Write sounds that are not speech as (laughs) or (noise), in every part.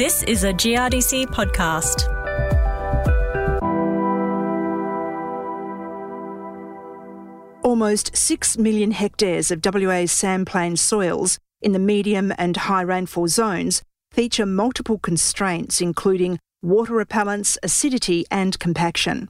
This is a GRDC podcast. Almost 6 million hectares of WA's sandplain soils in the medium and high rainfall zones feature multiple constraints, including water repellence, acidity, and compaction.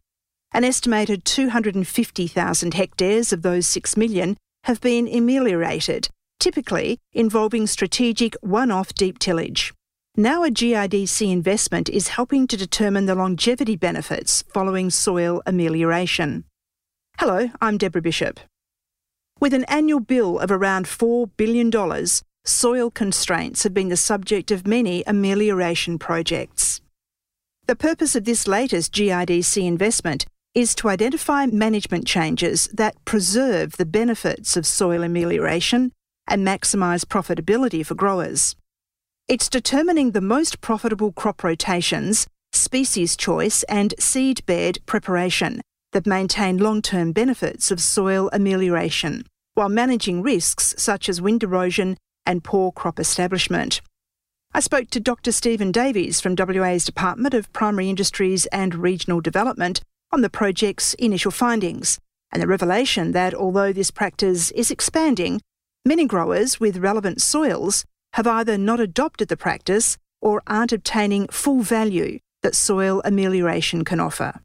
An estimated 250,000 hectares of those 6 million have been ameliorated, typically involving strategic one off deep tillage. Now, a GRDC investment is helping to determine the longevity benefits following soil amelioration. Hello, I'm Deborah Bishop. With an annual bill of around $4 billion, soil constraints have been the subject of many amelioration projects. The purpose of this latest GRDC investment is to identify management changes that preserve the benefits of soil amelioration and maximise profitability for growers. It's determining the most profitable crop rotations, species choice, and seed bed preparation that maintain long term benefits of soil amelioration, while managing risks such as wind erosion and poor crop establishment. I spoke to Dr. Stephen Davies from WA's Department of Primary Industries and Regional Development on the project's initial findings and the revelation that although this practice is expanding, many growers with relevant soils have either not adopted the practice or aren't obtaining full value that soil amelioration can offer.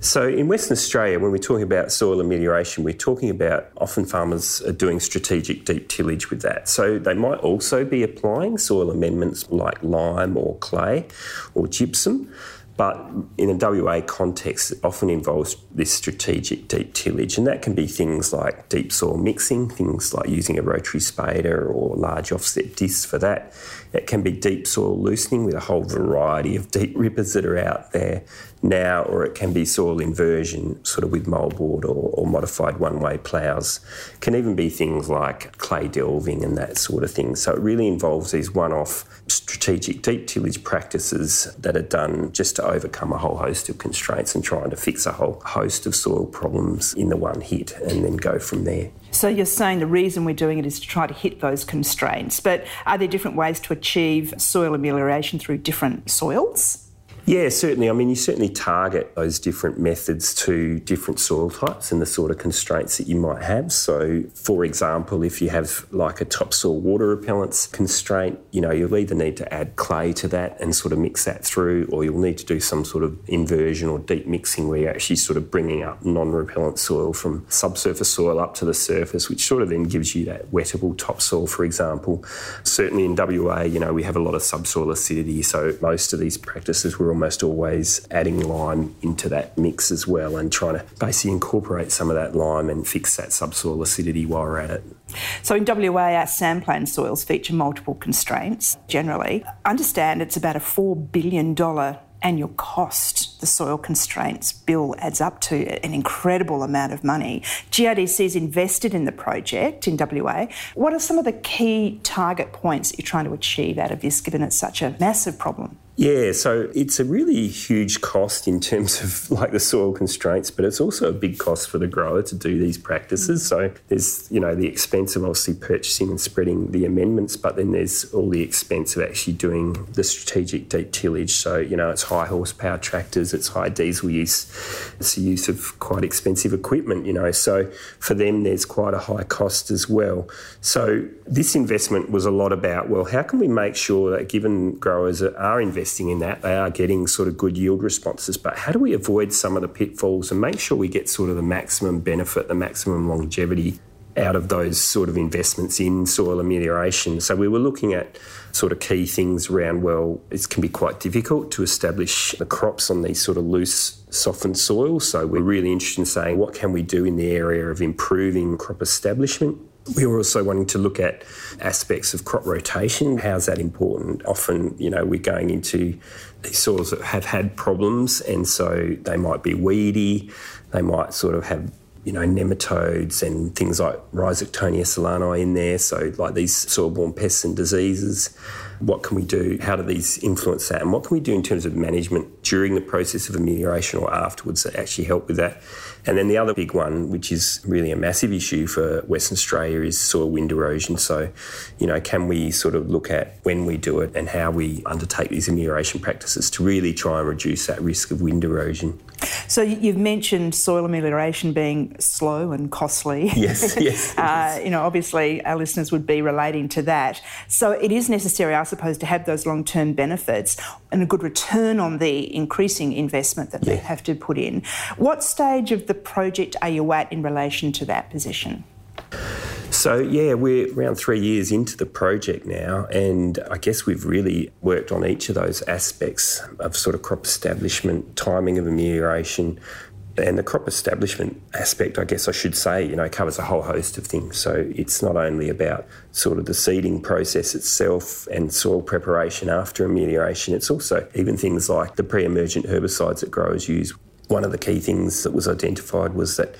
So, in Western Australia, when we're talking about soil amelioration, we're talking about often farmers are doing strategic deep tillage with that. So, they might also be applying soil amendments like lime or clay or gypsum. But in a WA context, it often involves this strategic deep tillage, and that can be things like deep soil mixing, things like using a rotary spader or large offset discs for that. It can be deep soil loosening with a whole variety of deep rippers that are out there now, or it can be soil inversion, sort of with moldboard or, or modified one way ploughs. Can even be things like clay delving and that sort of thing. So it really involves these one off strategic deep tillage practices that are done just to overcome a whole host of constraints and trying to fix a whole host of soil problems in the one hit and then go from there. So you're saying the reason we're doing it is to try to hit those constraints, but are there different ways to achieve soil amelioration through different soils? Yeah, certainly. I mean, you certainly target those different methods to different soil types and the sort of constraints that you might have. So, for example, if you have like a topsoil water repellence constraint, you know, you'll either need to add clay to that and sort of mix that through, or you'll need to do some sort of inversion or deep mixing where you're actually sort of bringing up non repellent soil from subsurface soil up to the surface, which sort of then gives you that wettable topsoil, for example. Certainly in WA, you know, we have a lot of subsoil acidity, so most of these practices were almost always adding lime into that mix as well and trying to basically incorporate some of that lime and fix that subsoil acidity while we're at it. So in WA, our sandplain soils feature multiple constraints generally. Understand it's about a $4 billion annual cost the soil constraints bill adds up to an incredible amount of money. GRDC is invested in the project in WA. What are some of the key target points that you're trying to achieve out of this, given it's such a massive problem? Yeah, so it's a really huge cost in terms of like the soil constraints, but it's also a big cost for the grower to do these practices. So there's, you know, the expense of obviously purchasing and spreading the amendments, but then there's all the expense of actually doing the strategic deep tillage. So, you know, it's high horsepower tractors, it's high diesel use, it's the use of quite expensive equipment, you know. So for them, there's quite a high cost as well. So this investment was a lot about, well, how can we make sure that given growers are investing in that. They are getting sort of good yield responses. But how do we avoid some of the pitfalls and make sure we get sort of the maximum benefit, the maximum longevity out of those sort of investments in soil amelioration. So we were looking at sort of key things around, well, it can be quite difficult to establish the crops on these sort of loose, softened soils. So we're really interested in saying what can we do in the area of improving crop establishment we were also wanting to look at aspects of crop rotation. How's that important? Often, you know, we're going into these soils that have had problems, and so they might be weedy, they might sort of have you know, nematodes and things like Rhizoctonia solani in there, so like these soil-borne pests and diseases. what can we do? How do these influence that? And what can we do in terms of management during the process of amelioration or afterwards that actually help with that? And then the other big one, which is really a massive issue for Western Australia, is soil wind erosion. So, you know, can we sort of look at when we do it and how we undertake these amelioration practices to really try and reduce that risk of wind erosion? So you've mentioned soil amelioration being slow and costly. (laughs) Yes, (laughs) yes. uh, you know, obviously our listeners would be relating to that. So it is necessary, I suppose, to have those long-term benefits and a good return on the increasing investment that yeah. they have to put in. What stage of the the project are you at in relation to that position? So, yeah, we're around three years into the project now, and I guess we've really worked on each of those aspects of sort of crop establishment, timing of amelioration, and the crop establishment aspect, I guess I should say, you know, covers a whole host of things. So it's not only about sort of the seeding process itself and soil preparation after amelioration, it's also even things like the pre emergent herbicides that growers use. One of the key things that was identified was that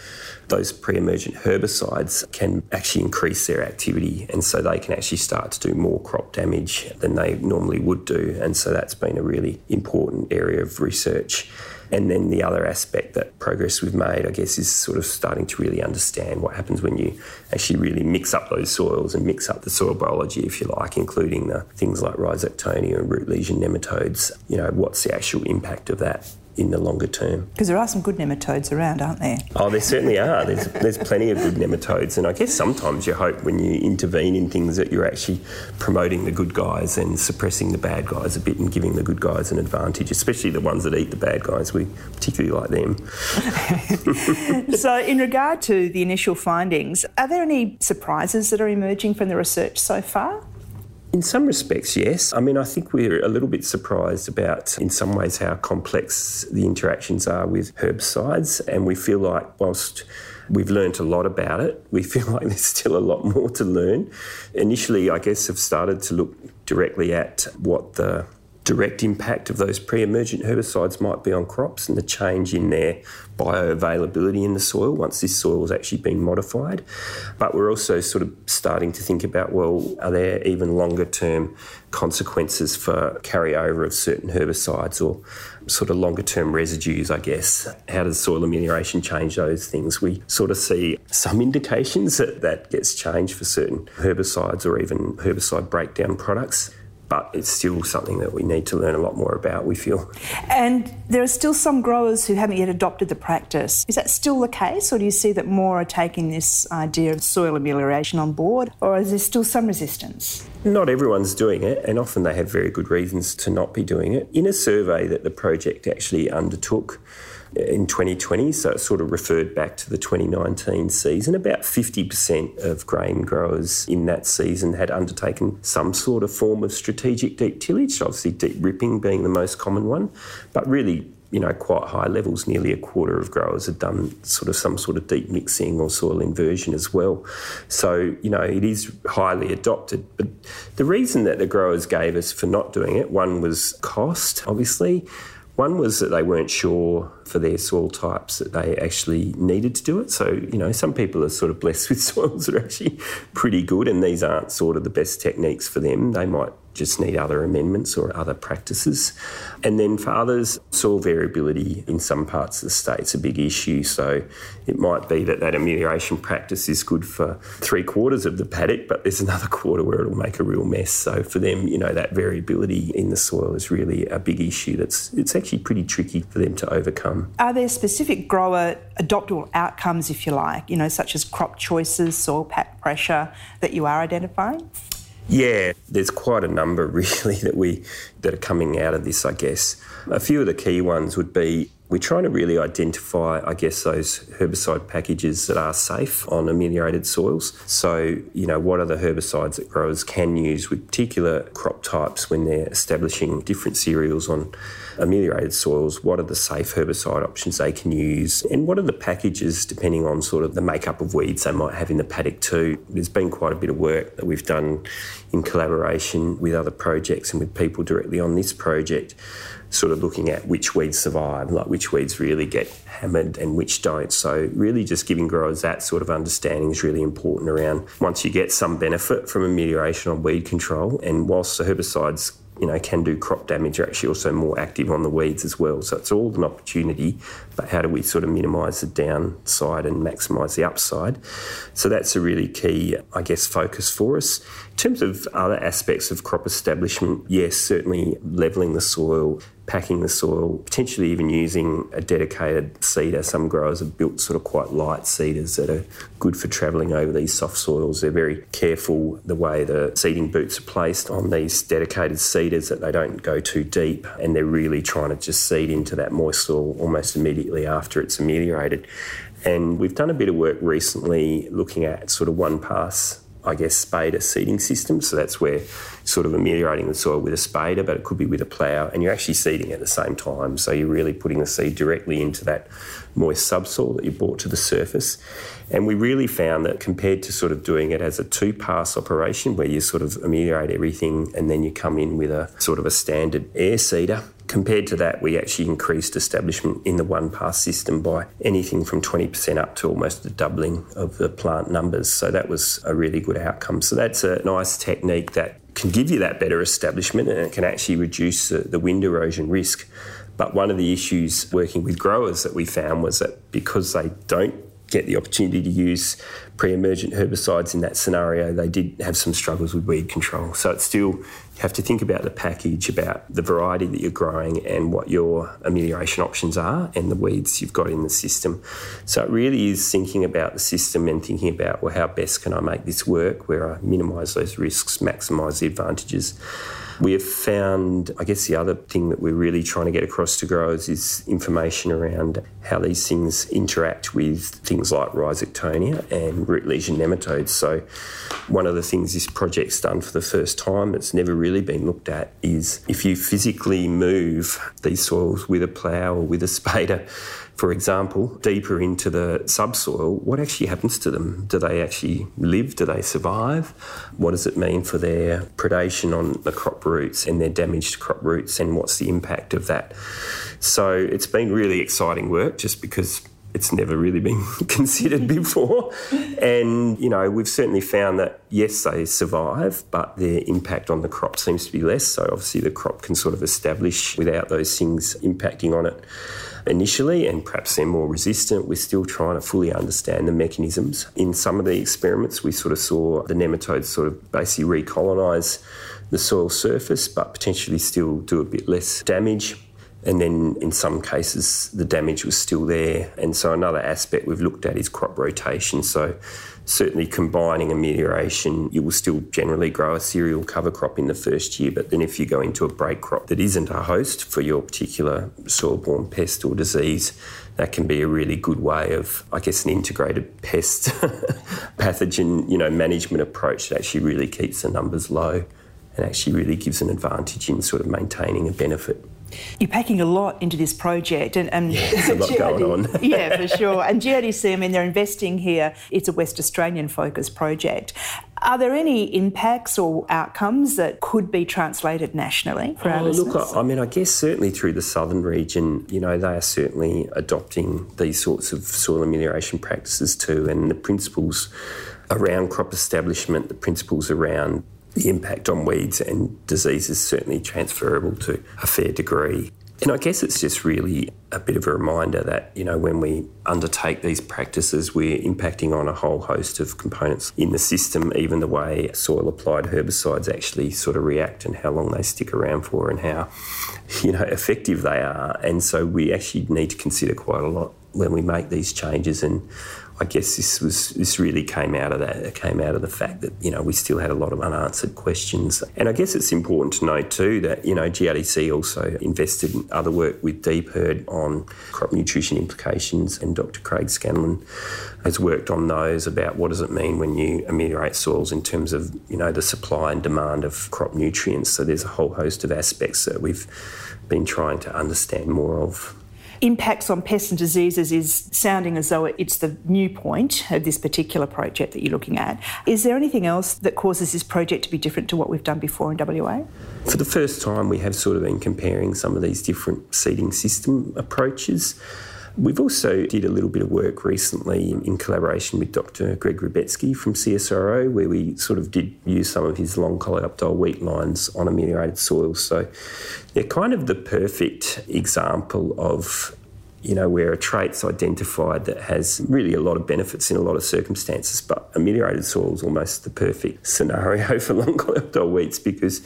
those pre emergent herbicides can actually increase their activity, and so they can actually start to do more crop damage than they normally would do. And so that's been a really important area of research. And then the other aspect that progress we've made, I guess, is sort of starting to really understand what happens when you actually really mix up those soils and mix up the soil biology, if you like, including the things like rhizoctonia and root lesion nematodes. You know, what's the actual impact of that in the longer term. Because there are some good nematodes around, aren't there? Oh, there certainly are. There's, there's plenty of good nematodes, and I guess sometimes you hope when you intervene in things that you're actually promoting the good guys and suppressing the bad guys a bit and giving the good guys an advantage, especially the ones that eat the bad guys. We particularly like them. (laughs) so, in regard to the initial findings, are there any surprises that are emerging from the research so far? In some respects, yes. I mean, I think we're a little bit surprised about, in some ways, how complex the interactions are with herbicides. And we feel like, whilst we've learnt a lot about it, we (laughs) feel like there's still a lot more to learn. Initially, I guess, have started to look directly at what the direct impact of those pre emergent herbicides might be on crops and the change in their bioavailability in the soil once this soil has actually been modified. But we're also sort of starting to think about well, are there even longer term consequences for carryover of certain herbicides or sort of longer term residues, I guess. How does soil amelioration change those things? We sort of see some indications that that gets changed for certain herbicides or even herbicide breakdown products but it's still something that we need to learn a lot more about, we feel. And there are still some growers who haven't yet adopted the practice. Is that still the case, or do you see that more are taking this idea of soil amelioration on board, or is there still some resistance? Not everyone's doing it, and often they have very good reasons to not be doing it. In a survey that the project actually undertook, in 2020, so it sort of referred back to the 2019 season. About 50% of grain growers in that season had undertaken some sort of form of strategic deep tillage, obviously deep ripping being the most common one, but really you know, quite high levels. Nearly a quarter of growers had done sort of some sort of deep mixing or soil inversion as well. So, you know, it is highly adopted. But the reason that the growers gave us for not doing it, one was cost, obviously. One was that they weren't sure for their soil types that they actually needed to do it. So, you know, some people are sort of blessed (laughs) with soils that are actually pretty good, and these aren't sort of the best techniques for them. They might just need other amendments or other practices. And then for others, soil variability in some parts of the state state's a big issue. So it might be that that amelioration practice is good for three quarters of the paddock, but there's another (laughs) quarter where it'll make a real mess. So for them, you know, that variability in the soil is really a big issue that's it's actually pretty tricky for them to overcome. Are there specific grower adoptable outcomes, if you like, you know, such as crop choices, soil pack pressure that you are identifying? Yeah, there's quite a number (laughs) really that we that are coming out of this, I guess. A few of the key ones would be we're trying to really identify, I guess, those herbicide packages that are safe on ameliorated soils. So, you know, what are the herbicides that growers can use with particular crop types when they're establishing different cereals on ameliorated soils? What are the safe herbicide options they can use? And what are the packages depending on sort of the makeup of weeds they might have in the paddock too? There's been quite a bit of work that we've done in collaboration with other projects and with people directly on this project sort of looking at which weeds survive, like which weeds really get hammered and which don't. So, really, just giving growers that sort of understanding is really important around once you get some benefit from amelioration on weed control. And whilst the herbicides you know, can do crop damage are actually also more active on the weeds as well. So it's all an opportunity, but how do we sort of minimise the downside and maximise the upside? So that's a really key, I guess, focus for us. In terms of other aspects of crop establishment, yes, certainly levelling the soil, packing the soil, potentially even using a dedicated seeder. Some growers have built sort of quite light seeders that are good for travelling over these soft soils. They're very careful the way the seeding boots are placed on these dedicated seeders that they don't go too deep and they're really trying to just seed into that moist soil almost immediately after it's ameliorated. And we've done a bit of work recently looking at sort of one pass I guess, spader seeding system. So that's where sort of ameliorating the soil with a spader, but it could be with a plough, and you're actually seeding at the same time. So you're really putting the seed directly into that moist subsoil that you brought to the surface. And we really found that compared to sort of doing it as a two pass operation where you sort of ameliorate everything and then you come in with a sort of a standard air seeder, Compared to that, we actually increased establishment in the one pass system by anything from 20% up to almost a doubling of the plant numbers. So that was a really good outcome. So that's a nice technique that can give you that better establishment and it can actually reduce the, wind erosion risk. But one of the issues working with growers that we found was that because they don't get the opportunity to use pre-emergent herbicides in that scenario, they did have some struggles with weed control. So it's still you have to think about the package, about the variety that you're growing and what your amelioration options are and the weeds you've got in the system. So it really is thinking about the system and thinking about well how best can I make this work where I minimise those risks, maximise the advantages. We have found, I guess, the other thing that we're really trying to get across to growers is information around how these things interact with things like rhizoctonia and root lesion nematodes. So, one of the things this project's done for the first time that's never really been looked at is if you physically move these soils with a plough or with a spader for example, deeper into the subsoil, what actually happens to them? Do they actually live? Do they survive? What does it mean for their predation on the crop roots and their damaged crop roots, and what's the impact of that? So it's been really exciting work just because it's never really been (laughs) considered before. And, you know, we've certainly found that, yes, they survive, but their impact on the crop seems to be less. So obviously the crop can sort of establish without those things impacting on it initially, and perhaps they're more resistant. We're still trying to fully understand the mechanisms. In some of the experiments, we sort of saw the nematodes sort of basically recolonise the soil surface, but potentially still do a bit less damage. And then in some cases, the damage was still there. And so another aspect we've looked at is crop rotation. So certainly combining amelioration, you will still generally grow a cereal cover crop in the first year. But then if you go into a break crop that isn't a host for your particular soil-borne pest or disease, that can be a really good way of, I guess, an integrated pest (laughs) pathogen, you know, management approach that actually really keeps the numbers low and actually really gives an advantage in sort of maintaining a benefit. You're packing a lot into this project, and, and yeah, there's a lot (laughs) going on. (laughs) yeah, for sure. And GRDC, I mean, they're investing here. It's a West Australian focused project. Are there any impacts or outcomes that could be translated nationally for oh, our listeners? Look, I mean, I guess certainly through the southern region, you know, they are certainly adopting these sorts of soil amelioration practices too, and the principles around crop establishment, the principles around the impact on weeds and disease is certainly transferable to a fair degree. And I guess it's just really a bit of a reminder that, you know, when we undertake these practices, we're impacting on a whole host of components in the system, even the way soil applied herbicides actually sort of react and how long they stick around for and how, you know, effective they are. And so we actually need to consider quite a lot when we make these changes and I guess this was this really came out of that. It came out of the fact that you know we still had a lot of unanswered questions, and I guess it's important to note too that you know GRDC also invested in other work with DPIRD on crop nutrition implications, and Dr. Craig Scanlan has worked on those about what does it mean when you ameliorate soils in terms of you know the supply and demand of crop nutrients. So there's a whole host of aspects that we've been trying to understand more of. Impacts on pests and diseases is sounding as though it's the new point of this particular project that you're looking at. Is there anything else that causes this project to be different to what we've done before in WA? For the first time, we have sort of been comparing some of these different seeding system approaches. We've also did a little bit of work recently in collaboration with Dr. Greg Rebetzke from CSIRO, where we sort of did use some of his long coleoptile wheat lines on ameliorated soils. So they're kind of the perfect example of you know, where a trait's identified that has really a lot of benefits in a lot of circumstances, but ameliorated soil is almost the perfect scenario (laughs) for long coleoptile wheats because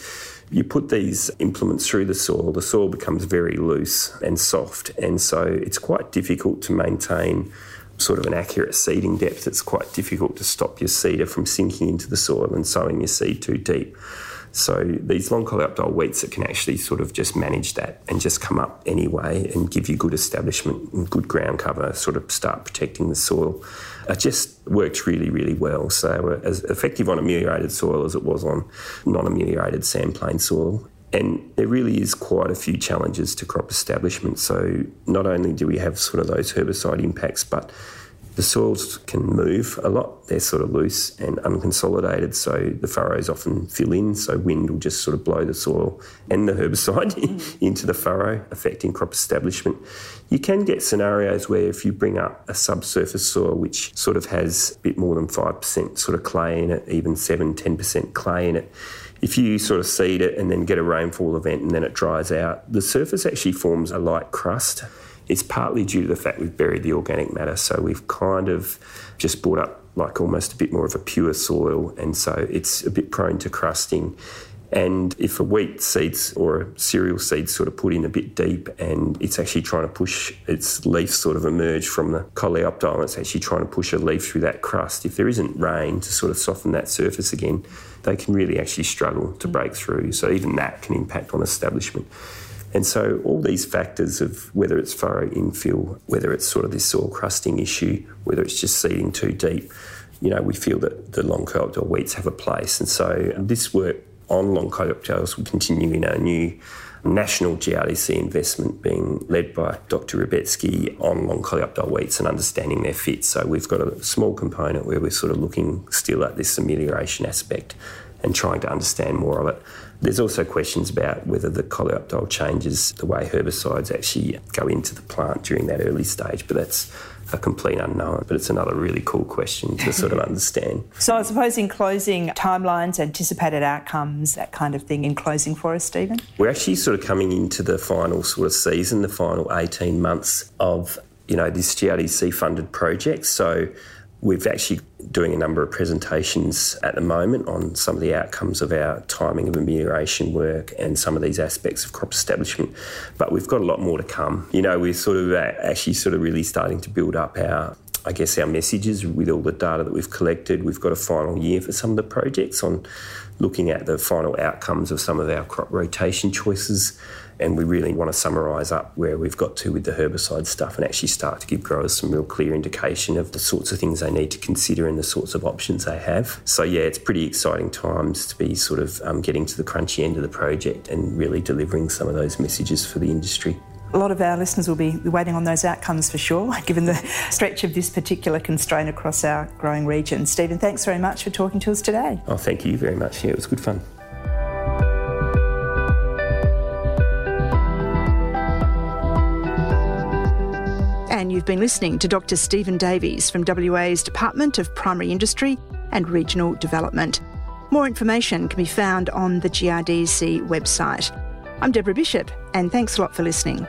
you put these implements through the soil, the soil becomes very loose and soft, and so it's quite difficult to maintain sort of an accurate seeding depth. It's quite difficult to stop your seeder from sinking into the soil and sowing your seed too deep. So these long coleoptile wheats that can actually sort of just manage that and just come up anyway and give you good establishment and good ground cover, sort of start protecting the soil. It just works really, really well. So uh, as effective on ameliorated soil as it was on non-ameliorated sand plain soil. And there really is quite a few challenges to crop establishment. So not only do we have sort of those herbicide impacts, but the soils can move a lot. They're sort of loose and unconsolidated, so the furrows often fill in. So wind will just sort of blow the soil and the herbicide (laughs) into the furrow, affecting crop establishment. You can get scenarios where if you bring up a subsurface soil which sort of has a bit more than 5% sort of clay in it, even 7 10% clay in it, if you sort of seed it and then get a rainfall event and then it dries out, the surface actually forms a light crust. It's partly due to the fact we've buried the organic matter, so we've kind of just brought up like almost a bit more of a pure soil, and so it's a bit prone to crusting. And if a wheat seeds or a cereal seed sort of put in a bit deep and it's actually trying to push its leaf sort of emerge from the coleoptile, it's actually trying to push a leaf through that crust. If there isn't rain to sort of soften that surface again, they can really actually struggle to break through. So even that can impact on establishment. And so all these factors of whether it's furrow infill, whether it's sort of this soil crusting issue, whether it's just seeding too deep, you know, we feel that the long coleoptile wheats have a place. And so this work on long coleoptiles will continue in our new national GRDC investment being led by Dr. Rebetzke on long coleoptile wheats and understanding their fit. So we've got a small component where we're sort of looking still at this amelioration aspect and trying to understand more of it. There's also questions about whether the coleoptile changes the way herbicides actually go into the plant during that early stage, but that's a complete unknown. But it's another really cool question to sort of (laughs) understand. so I suppose in closing, timelines, anticipated outcomes, that kind of thing in closing for us, Stephen? We're actually sort of coming into the final sort of season, the final 18 months of, you know, this GRDC funded project. So We've actually doing a number of presentations at the moment on some of the outcomes of our timing of amelioration work and some of these aspects of crop establishment. But we've got a lot more to come. You know, we're sort of actually sort of really starting to build up our I guess our messages with all the data that we've collected. We've got a final year for some of the projects on looking at the final outcomes of some of our crop rotation choices and we really want to summarise up where we've got to with the herbicide stuff and actually start to give growers some real clear indication of the sorts of things they need to consider and the sorts of options they have. So, yeah, it's pretty exciting times to be sort of um, getting to the crunchy end of the project and really delivering some of those messages for the industry. A lot of our listeners will be waiting on those outcomes for sure, (laughs) given the stretch of this particular constraint across our growing region. Stephen, thanks very much for talking to us today. Oh, thank you very much. Yeah, it was good fun. You've been listening to Dr. Stephen Davies from WA's Department of Primary Industry and Regional Development. More information can be found on the GRDC website. I'm Deborah Bishop, and thanks a lot for listening.